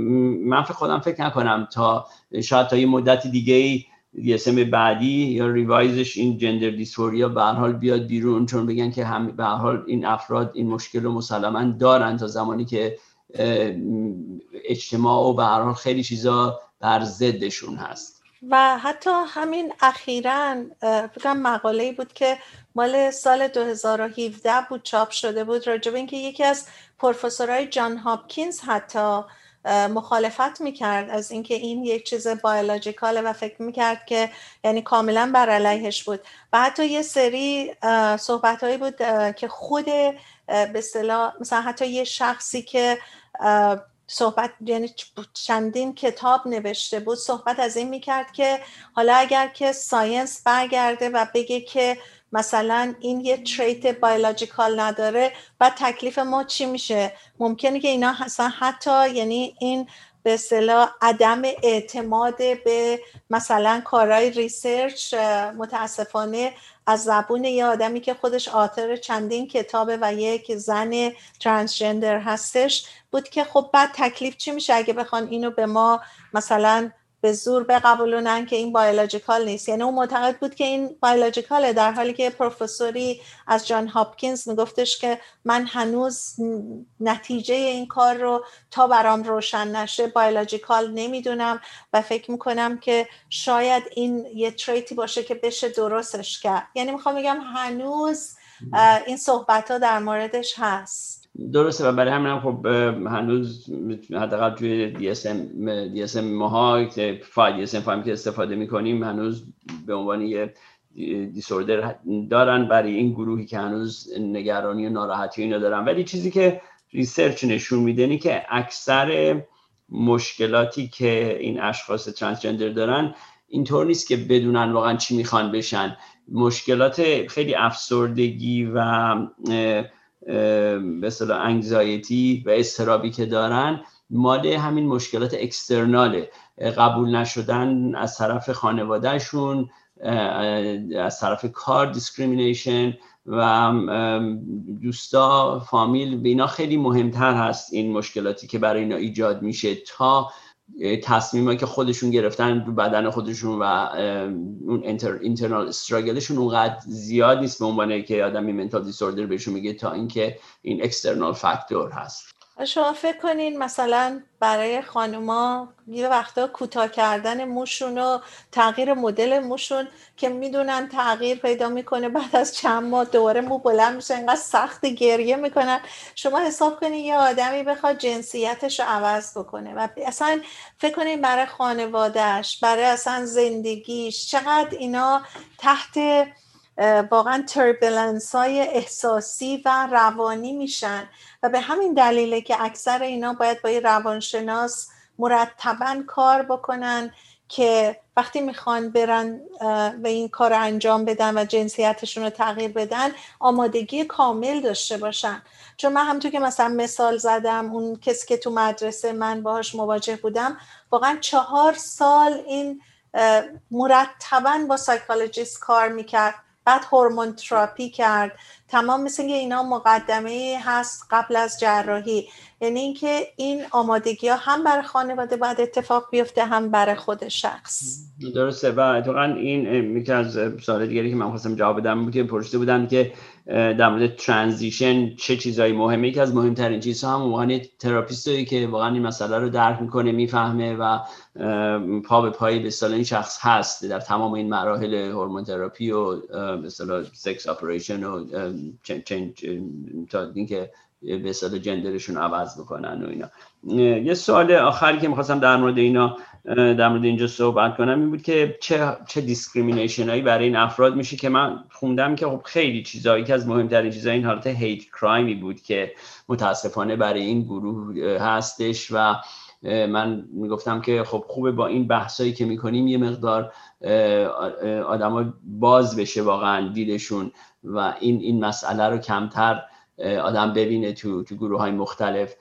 من خودم فکر نکنم تا شاید تا یه مدت دیگه ای اسم بعدی یا ریوایزش این جندر دیسفوریا به حال بیاد بیرون. چون بگن که هم به حال این افراد این مشکل رو مسلما دارن تا زمانی که اجتماع و به حال خیلی چیزا بر ضدشون هست. و حتی همین اخیرا فکرم مقاله بود که مال سال 2017 بود چاپ شده بود راجب اینکه یکی از پروفسورهای جان هاپکینز حتی مخالفت می‌کرد از اینکه این یک چیز بایولوژیکاله و فکر می‌کرد که یعنی کاملا بر علیهش بود. و حتی یه سری صحبت هایی بود که خود به مثلا حتی یه شخصی که صحبت یعنی چندین کتاب نوشته بود صحبت از این می‌کرد که حالا اگر که science برگرده و بگه که مثلا این یه trait biological نداره و تکلیف ما چی میشه؟ ممکنه که اینا اصلا حتی یعنی این به اصطلاح عدم اعتماد به مثلا کارهای research متاسفانه از زبون یه آدمی که خودش author چندین کتابه و یک زن ترانسجندر هستش بود که خب بعد تکلیف چی میشه؟ اگه بخوان اینو به ما مثلا به زور بقبولونن که این بایولوژیکال نیست. یعنی اون معتقد بود که این بایولوژیکاله در حالی که پروفسوری از جان هاپکینز میگفتش که من هنوز نتیجه این کار رو تا برام روشن نشه بایولوژیکال نمی‌دونم و فکر می‌کنم که شاید این یه تریتی باشه که بشه درستش کرد. یعنی می‌خوام بگم هنوز این صحبت ها در موردش هست. درسته و برای همین هم خب هنوز حداقل توی DSM ماها که five DSM که استفاده می‌کنیم هنوز به عنوان یه disorder دارن برای این گروهی که هنوز نگرانی و ناراحتی اینا دارن. ولی چیزی که research نشون میده اینه که اکثر مشکلاتی که این اشخاص transgender دارن اینطور نیست که بدونن واقعا چی می‌خوان بشن. مشکلات خیلی افسردگی و به اصطلاح anxiety و استرابی که دارن مال همین مشکلات external ه قبول نشدن از طرف خانوادهشون از طرف کار discrimination و دوستا فامیل به اینا خیلی مهمتر هست این مشکلاتی که برای اینا ایجاد میشه تا تصمیمایی که خودشون گرفتن رو بدن خودشون و اون inter، internal struggle شون اونقدر زیاد نیست به عنوان که آدمی mental disorder بهشون میگه تا اینکه این external factor هست. شما فکر کنین مثلا برای خانوما یه وقتا کوتاه کردن موشون و تغییر مدل موشون که می‌دونن تغییر پیدا می‌کنه بعد از چند ماه دوباره مو بلند میشه اینقدر سخت گریه می‌کنن. شما حساب کنین یه آدمی بخواد جنسیتش رو عوض بکنه و اصلا فکر کنین برای خانوادهش برای اصلا زندگیش چقدر اینا تحت واقعا تربلنس های احساسی و روانی میشن و به همین دلیله که اکثر اینا باید با یه روانشناس مرتبا کار بکنن که وقتی می‌خوان برن و این کار رو انجام بدن و جنسیتشون رو تغییر بدن آمادگی کامل داشته باشن. چون من همونطور که مثلا مثال زدم اون کسی که تو مدرسه من باهاش مواجه بودم واقعا چهار سال این مرتبا با سایکولوژیست کار می‌کرد. بعد هورمون تراپی کرد. تمام مثل اینا مقدمه هست قبل از جراحی. یعنی اینکه این آمادگی ها هم برای خانواده باید اتفاق بیفته هم برای خود شخص. درسته. و اتفاقا این یکی از سوال دیگری که من خواستم جواب بدم بود که پرسیده بودن که در مورد ترانزیشن چه چیزایی مهمه؟ یکی از مهمترین چیزها هم واقعا تراپیستایی که واقعا این مسئله رو درک می‌کنه می‌فهمه و پا به پای به این شخص هست در تمام این مراحل hormone therapy و به sex operation و change تا اینکه به اصطلاح gender شون عوض بکنن و اینا. یه سوال آخری که می‌خواستم در مورد اینا در مورد اینجا صحبت کنم این بود که چه چه discrimination هایی برای این افراد میشه که من خوندم که خب خیلی چیزایی که از مهمترین چیزها این حالت hate crime ی بود که متاسفانه برای این گروه هستش و من می‌گفتم که خب خوبه با این بحثایی که می‌کنیم یه مقدار آدما باز بشه واقعا دیدشون و این این مسئله رو کمتر آدم ببینه تو تو گروه های مختلف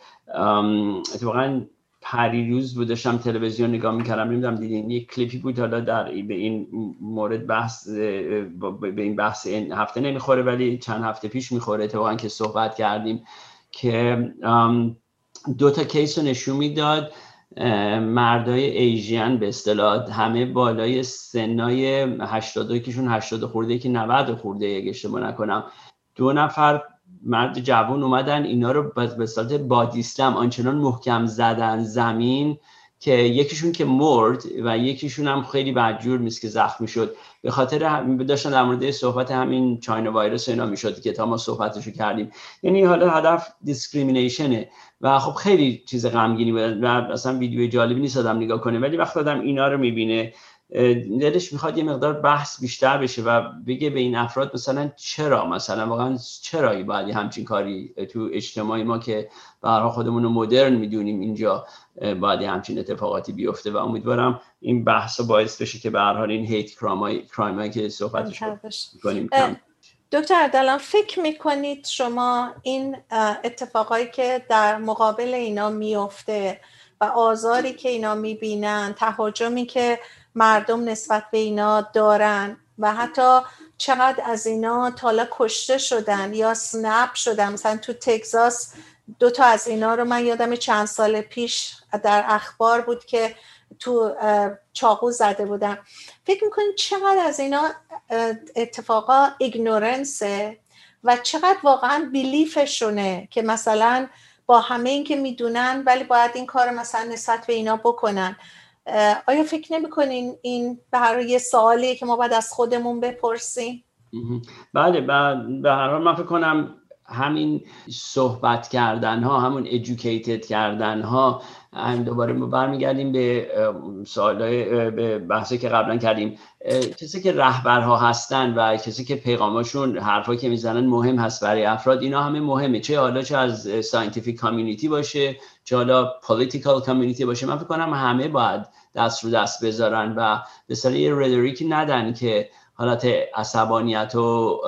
اتفاقا پریروز بود داشتم تلویزیون نگاه می‌کردم نمی‌دونم دیدین یک کلیپی بود حالا در به این مورد بحث به این بحث این هفته نمی‌خوره ولی چند هفته پیش می‌خوره. اتفاقا که صحبت کردیم که دو تا کیس رو نشون می‌داد. مردای ایژین به اصطلاح همه بالای سنای 80 کشون 80 خورده که 90 خورده اگه اشتباه نکنم. دو نفر مرد جوان اومدن اینا رو به صورت بادیسلم آنچنان محکم زدن زمین که یکیشون که مرد و یکیشون هم خیلی بدجور میست که زخمی شد. به خاطر داشتن در مورد صحبت همین چاینا وایرس اینا می‌شد که تا ما صحبتشو کردیم. یعنی حالا هدف discrimination ه و خب خیلی چیز غمگینی بود و اصلا ویدیو جالبی نیست آدم نگاه کنه. ولی وقتی آدم اینا رو می‌بینه دلش می‌خواد یه مقدار بحث بیشتر بشه و بگه به این افراد مثلا چرا؟ مثلا واقعا چرا باید همچین کاری تو اجتماعی ما که برها خودمون رو مدرن می‌دونیم اینجا باید همچین اتفاقاتی بیفته و امیدوارم این بحث باعث بشه که به حال این hate crime ایی که صحبتش کنیم دکتر اردلان فکر می‌کنید شما این اتفاقایی که در مقابل اینا میفته و آزاری که اینا می‌بینن تهاجمی که مردم نسبت به اینا دارن و حتی چقدر از اینا تالا کشته شدن یا سنپ شدن. مثلا تو تگزاس دو تا از اینا رو من یادم چند سال پیش در اخبار بود که تو چاقو زده بودن. فکر می‌کنید چقدر از اینا اتفاقا ایگنورنسه و چقدر واقعا بیلیفشونه که مثلا با همه این که می‌دونن ولی باید این کار مثلا نسبت به اینا بکنن. آیا فکر نمی‌کنین این برای یه سوالیه که ما باید از خودمون بپرسیم؟ بله به هر حال من فکر کنم همین صحبت کردن ها همون educated کردن ها هم دوباره ما برمیگردیم به سوالای به بحثی که قبلا کردیم. کسی که رهبرها هستن و کسی که پیغاماشون حرفا که می‌زنن مهم هست برای افراد اینا همه مهمه. چه حالا چه از scientific community باشه چه حالا political community باشه. من فکر کنم همه باید دست رو دست بذارن و به سر یه rhetoric ی ندن که حالت عصبانیت و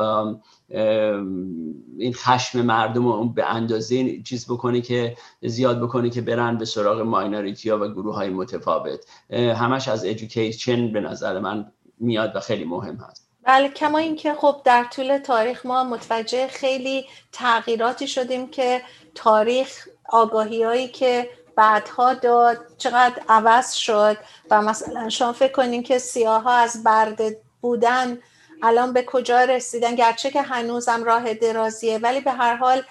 این خشم مردم رو به اندازه چیز بکنه که زیاد بکنه که برن به سراغ minority ها و گروه های متفاوت همش از ادویکیشن به نظر من میاد و خیلی مهم هست. بله کما اینکه خب در طول تاریخ ما متوجه خیلی تغییراتی شدیم که تاریخ آگاهی هایی که بعدها داد چقدر عوض شد و مثلا شما فکر کنین که سیاه ها از برد بودن الان به کجا رسیدن؟ گرچه که هنوزم راه درازیه ولی به هر حال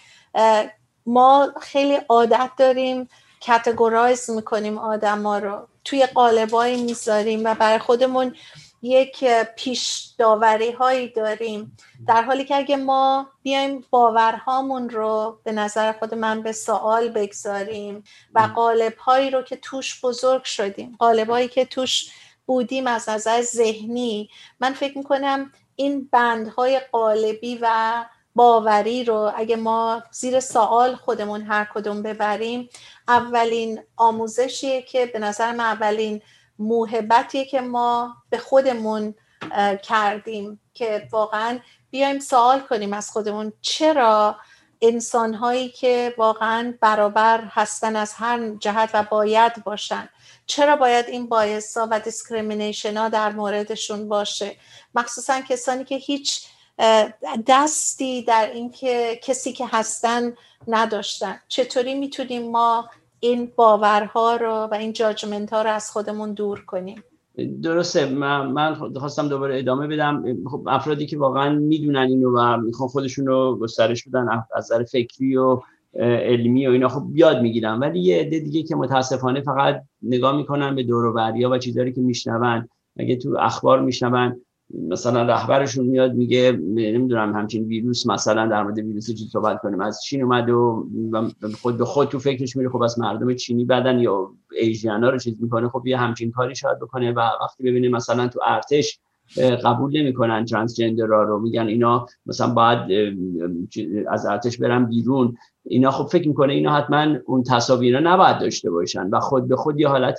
ما خیلی عادت داریم کتگورایز می‌کنیم آدم رو. توی قالبایی می‌ذاریم و برای خودمون یک پیش داوری هایی داریم. در حالی که اگه ما بیایم باورهامون رو به نظر خود من به سوال بگذاریم و قالب هایی رو که توش بزرگ شدیم قالب هایی که توش بودیم از نظر ذهنی من فکر می‌کنم این بندهای قالبی و باوری رو اگه ما زیر سوال خودمون هر کدوم ببریم اولین آموزشیه که به نظر من اولین موهبتیه که ما به خودمون کردیم که واقعا بیایم سوال کنیم از خودمون چرا انسان هایی که واقعا برابر هستن از هر جهت و باید باشن؟ چرا باید این باعثا و discrimination ها در موردشون باشه؟ مخصوصا کسانی که هیچ دستی در اینکه کسی که هستن نداشتن. چطوری می‌تونیم ما این باورها رو و این جاجمنت ها رو از خودمون دور کنیم؟ درسته. من, من خواستم دوباره ادامه بدم. خب افرادی که واقعا می‌دونن اینو و می‌خوان خودشون رو گسترش بدن از نظر فکری و علمی و اینا خب بیاد می‌گیرن ولی یه عده دیگه که متاسفانه فقط نگاه می‌کنن به دور و و چیزایی که میشنون. اگه تو اخبار میشنون مثلا رهبرشون میاد میگه نمی‌دونم همچین ویروس مثلا در مورد ویروس چی صحبت کنیم از چین اومد و خود به خود تو فکرش میره خب از مردم چینی بدن یا ایژیانا رو چیز می‌کنه خب یه همچین کاری شاید بکنه و وقتی ببینه مثلا تو ارتش قبول نمی‌کنن ترانسجندر رو. میگن اینا مثلا باید از ارتش برن بیرون. اینا خب فکر می‌کنه اینا حتما اون تصاویر نباید داشته باشن و خود به خود یه حالت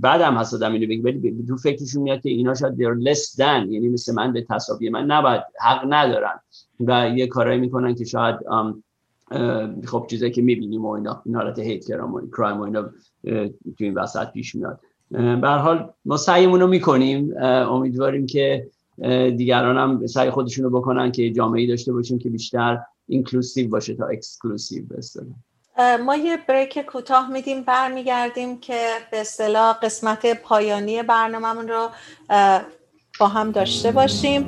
بعدم هست آدم اینو بگی ولی تو فکرشون میاد که اینا شاید they're less than یعنی مثل من به تصاویر من نباید حق ندارن. و یه کارایی می‌کنن که شاید خب چیزایی که می‌بینیم و اینا این حالت hate crime و اینا تو این وسط پیش میاد. به حال ما سعیمون رو می‌کنیم امیدواریم که دیگران هم سعی خودشون رو بکنن که جامعه داشته باشیم که بیشتر inclusive باشه تا exclusive به ما یه break کوتاه میدیم برمیگردیم که به اصطلاح قسمت پایانی برنامهمون رو با هم داشته باشیم.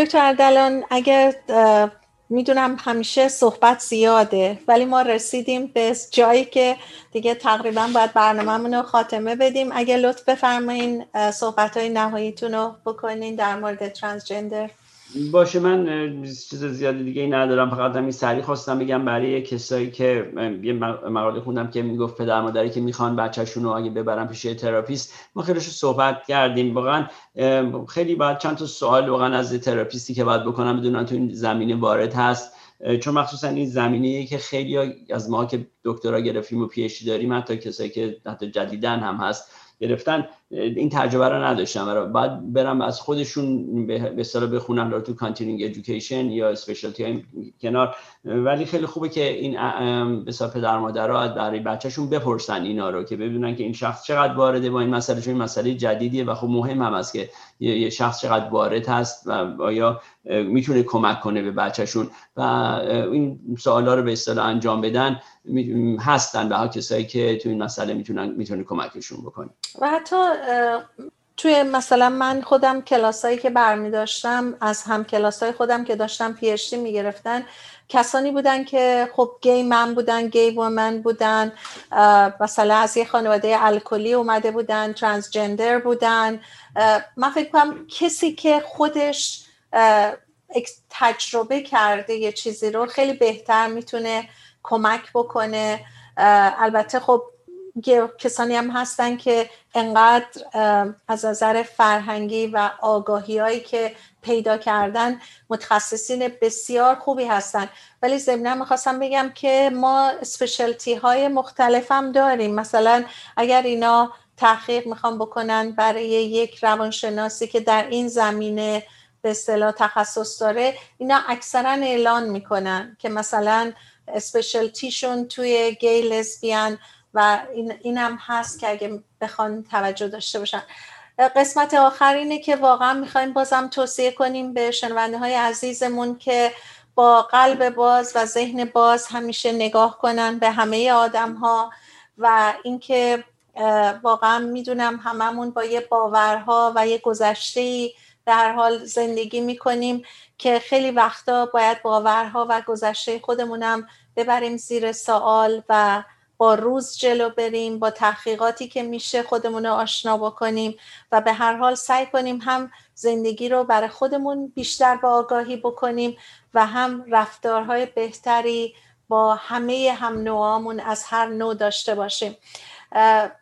دکتر اردلان اگر می‌دونم همیشه صحبت زیاده ولی ما رسیدیم به جایی که دیگه تقریبا باید برنامه رو خاتمه بدیم. اگر لطف بفرمایین صحبت های نهاییتون رو بکنین در مورد ترانسجندر باشه من چیز زیادی دیگه ای ندارم. فقط همین سریع خواستم بگم برای کسایی که یه مقاله خوندم که می‌گفت پدر مادری که می‌خوان بچهشون رو اگه ببرن پیش تراپیست ما خیلیش صحبت کردیم. واقعا خیلی باید چند تا سوال واقعا از تراپیستی که باید بکنم بدونن تو این زمینه وارد هست. چون مخصوصا این زمینه که خیلی از ما که دکترا گرفتیم و PhD داریم حتی کسایی که حتی جدیدن هم هست. گرفتن این تجربه رو نداشتم. بعد برم از خودشون به اصطلاح بخونن تو continuing education یا specialty های کنار. ولی خیلی خوبه که این به پدر مادرها برای بچهشون بپرسن اینا رو که ببینن که این شخص چقدر وارده با این مسئله چون این مسئله جدیدیه و خب مهم هم است که یه شخص چقدر وارد هست و آیا می‌تونه کمک کنه به بچهشون و این سوالا رو به اصطلاح انجام بدن هستن به کسایی که تو این مسئله می‌تونن می‌تونه کمکشون بکنه. و حتی توی مثلا من خودم کلاسایی که برمی داشتم از هم کلاسای خودم که داشتم پی اچ می‌گرفتن کسانی بودن که خب گی من بودن گی وومن بودن مثلا از یه خانواده الکلی اومده بودن ترانسجندر بودن من فکر کنم کسی که خودش تجربه کرده یه چیزی رو خیلی بهتر می‌تونه کمک بکنه. البته خب کسانی هم هستن که انقدر از نظر فرهنگی و آگاهی هایی که پیدا کردن متخصصین بسیار خوبی هستن. ولی ضمنا می‌خواستم بگم که ما اسپشلتی های مختلف هم داریم. مثلا اگر اینا تحقیق می‌خوام بکنن برای یک روانشناسی که در این زمینه به اصطلاح تخصص داره اینا اکثرا اعلان می‌کنن که مثلا اسپشلتیشون توی گی لسبیان و این, این هم هست که اگه بخوان توجه داشته باشن. قسمت آخر اینه که واقعا می‌خوایم بازم توصیه کنیم به شنونده های عزیزمون که با قلب باز و ذهن باز همیشه نگاه کنن به همه آدم ها و اینکه واقعا می‌دونم هممون با یه باورها و یه گذشته در هر حال زندگی می‌کنیم که خیلی وقتا باید باورها و گذشته خودمونم ببریم زیر سوال و با روز جلو بریم با تحقیقاتی که میشه خودمون رو آشنا بکنیم و به هر حال سعی کنیم هم زندگی رو برای خودمون بیشتر با آگاهی بکنیم و هم رفتارهای بهتری با همه هم نوعامون از هر نوع داشته باشیم.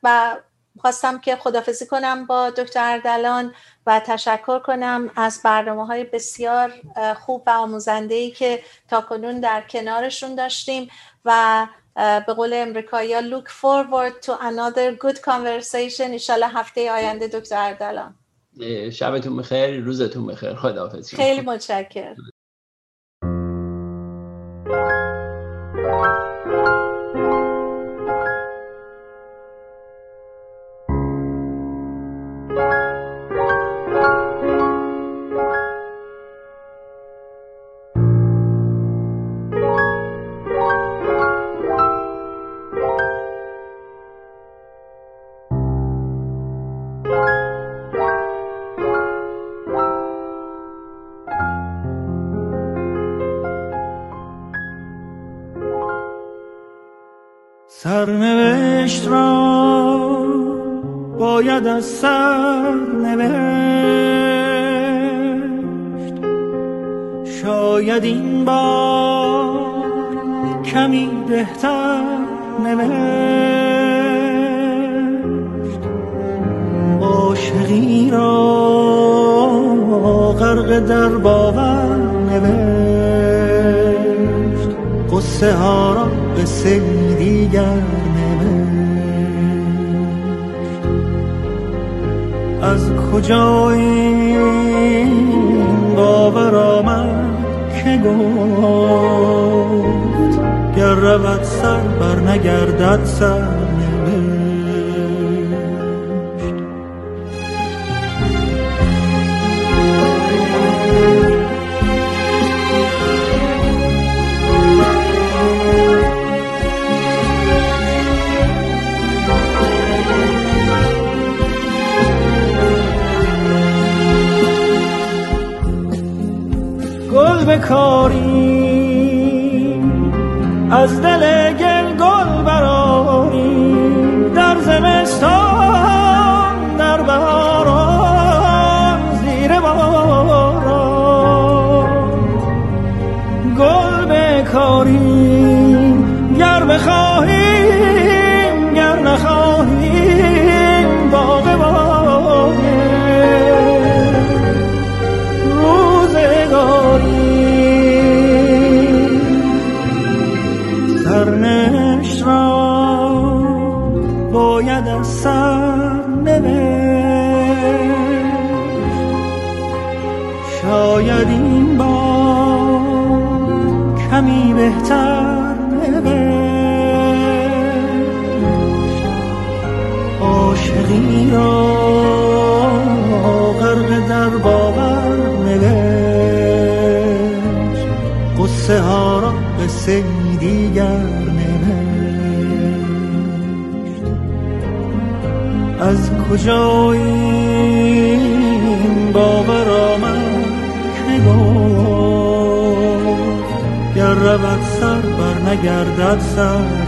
و خواستم که خدافزی کنم با دکتر اردلان و تشکر کنم از برنامه های بسیار خوب و آموزنده ای که تا کنون در کنارشون داشتیم و به قول امریکایی look forward to another good conversation. ایشالله هفته آینده دکتر اردلان. شبتون بخیر روزتون بخیر. خداحافظ خیلی متشکرم. باید از سر نوشت. شاید این بار کمی بهتر نوشت. عاشقی را غرق در باور نوشت. قصه ها را قصه دیگر از کجا این باور آمد که گفت گر رود سر بر نگردد سر. بکاری از دل شاید این بار کمی بهتر نوشت عاشقی را غرق در باور نوشت. قصه ها را قصه دیگر از کجا این باور رود سر بر نگردد سر.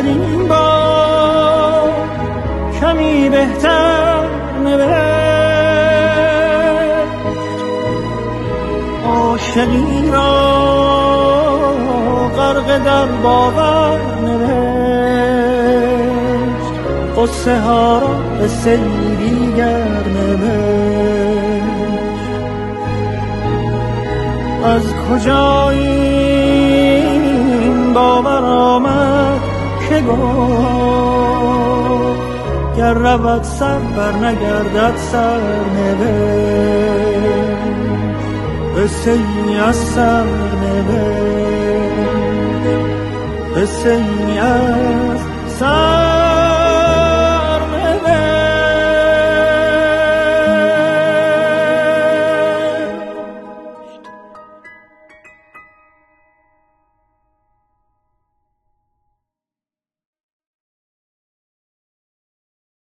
شاید با کمی بهتر نوشت. عاشقی را غرق در باور نوشت. قصه ها را به دیگر از کجا این باور آمد؟ که گفت گر رود سر بر نگردد سر نوشت. قصه ای از سر نوشت. قصه ای از سر